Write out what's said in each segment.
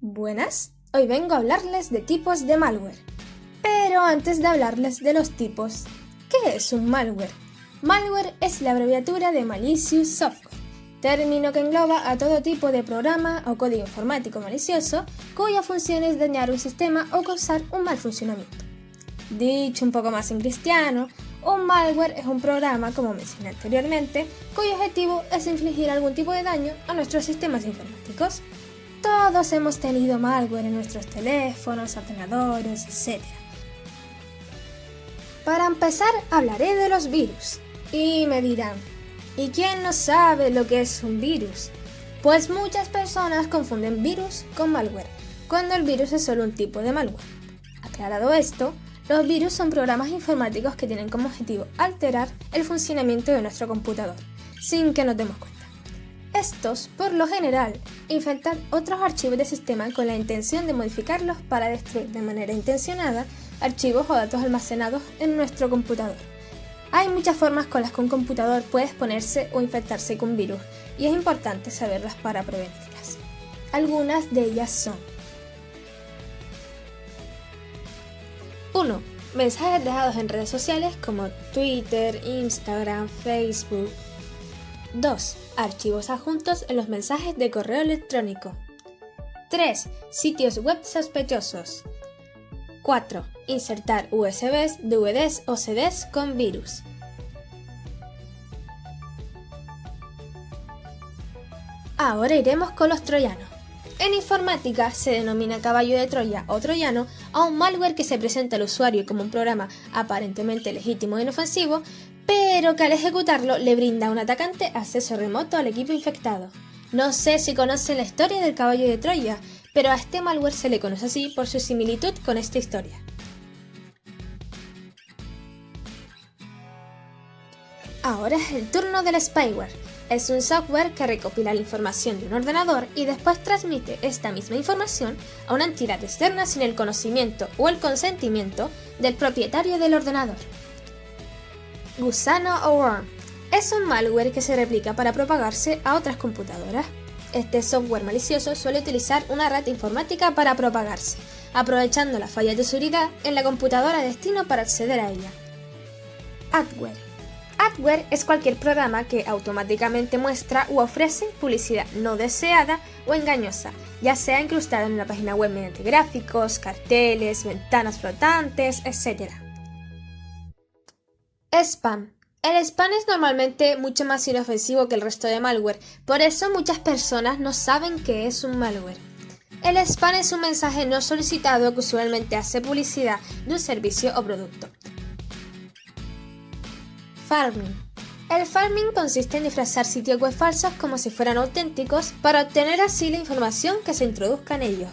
Buenas, hoy vengo a hablarles de tipos de malware. Pero antes de hablarles de los tipos, ¿qué es un malware? Malware es la abreviatura de malicious software, término que engloba a todo tipo de programa o código informático malicioso cuya función es dañar un sistema o causar un mal funcionamiento. Dicho un poco más en cristiano, un malware es un programa, como mencioné anteriormente, cuyo objetivo es infligir algún tipo de daño a nuestros sistemas informáticos. Todos hemos tenido malware en nuestros teléfonos, ordenadores, etc. Para empezar, hablaré de los virus. Y me dirán, ¿y quién no sabe lo que es un virus? Pues muchas personas confunden virus con malware, cuando el virus es solo un tipo de malware. Aclarado esto, los virus son programas informáticos que tienen como objetivo alterar el funcionamiento de nuestro computador, sin que nos demos cuenta. Estos, por lo general, infectan otros archivos de sistema con la intención de modificarlos para destruir de manera intencionada archivos o datos almacenados en nuestro computador. Hay muchas formas con las que un computador puede exponerse o infectarse con virus y es importante saberlas para prevenirlas. Algunas de ellas son 1. Mensajes dejados en redes sociales como Twitter, Instagram, Facebook. 2. Archivos adjuntos en los mensajes de correo electrónico. 3. Sitios web sospechosos. 4. Insertar USBs, DVDs o CDs con virus. Ahora iremos con los troyanos. En informática se denomina caballo de Troya o troyano a un malware que se presenta al usuario como un programa aparentemente legítimo e inofensivo, pero que al ejecutarlo le brinda a un atacante acceso remoto al equipo infectado. No sé si conocen la historia del caballo de Troya, pero a este malware se le conoce así por su similitud con esta historia. Ahora es el turno del spyware es un software que recopila la información de un ordenador y después transmite esta misma información a una entidad externa sin el conocimiento o el consentimiento del propietario del ordenador. Gusano o Worm es un malware que se replica para propagarse a otras computadoras. Este software malicioso suele utilizar una red informática para propagarse, aprovechando las fallas de seguridad en la computadora destino para acceder a ella. Adware Adware es cualquier programa que automáticamente muestra u ofrece publicidad no deseada o engañosa, ya sea incrustada en una página web mediante gráficos, carteles, ventanas flotantes, etc. Spam. El spam es normalmente mucho más inofensivo que el resto de malware, por eso muchas personas no saben qué es un malware. El spam es un mensaje no solicitado que usualmente hace publicidad de un servicio o producto. Farming. El farming consiste en disfrazar sitios web falsos como si fueran auténticos para obtener así la información que se introduzca en ellos.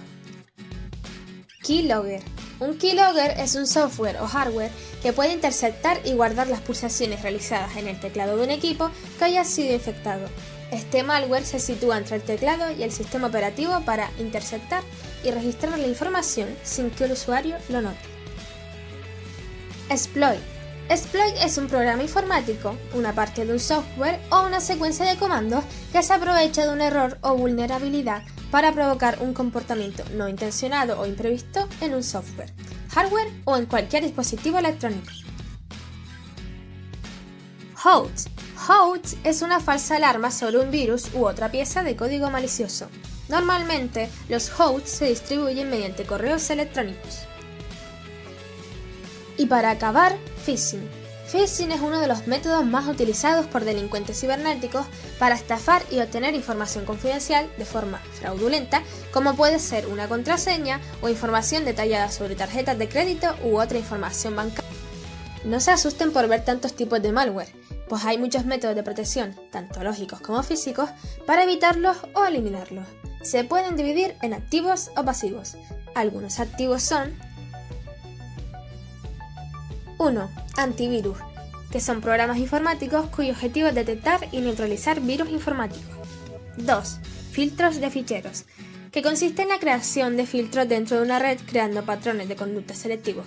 Keylogger. Un keylogger es un software o hardware que puede interceptar y guardar las pulsaciones realizadas en el teclado de un equipo que haya sido infectado. Este malware se sitúa entre el teclado y el sistema operativo para interceptar y registrar la información sin que el usuario lo note. Exploit Exploit es un programa informático, una parte de un software o una secuencia de comandos que se aprovecha de un error o vulnerabilidad para provocar un comportamiento no intencionado o imprevisto en un software, hardware o en cualquier dispositivo electrónico. HOAX. HOAX es una falsa alarma sobre un virus u otra pieza de código malicioso. Normalmente, los HOAX se distribuyen mediante correos electrónicos. Y para acabar, phishing. Phishing es uno de los métodos más utilizados por delincuentes cibernéticos para estafar y obtener información confidencial de forma fraudulenta, como puede ser una contraseña o información detallada sobre tarjetas de crédito u otra información bancaria. No se asusten por ver tantos tipos de malware, pues hay muchos métodos de protección, tanto lógicos como físicos, para evitarlos o eliminarlos. Se pueden dividir en activos o pasivos. Algunos activos son 1. Antivirus, que son programas informáticos cuyo objetivo es detectar y neutralizar virus informáticos. 2. Filtros de ficheros, que consiste en la creación de filtros dentro de una red creando patrones de conducta selectivos.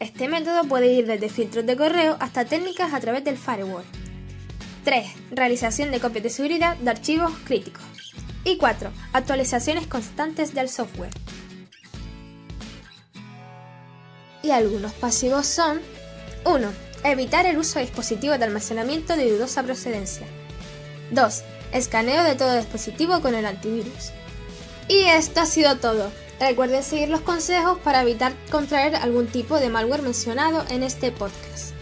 Este método puede ir desde filtros de correo hasta técnicas a través del firewall. 3. Realización de copias de seguridad de archivos críticos. Y 4. Actualizaciones constantes del software. Y algunos pasivos son 1. Evitar el uso de dispositivos de almacenamiento de dudosa procedencia. 2. Escaneo de todo dispositivo con el antivirus. Y esto ha sido todo. Recuerden seguir los consejos para evitar contraer algún tipo de malware mencionado en este podcast.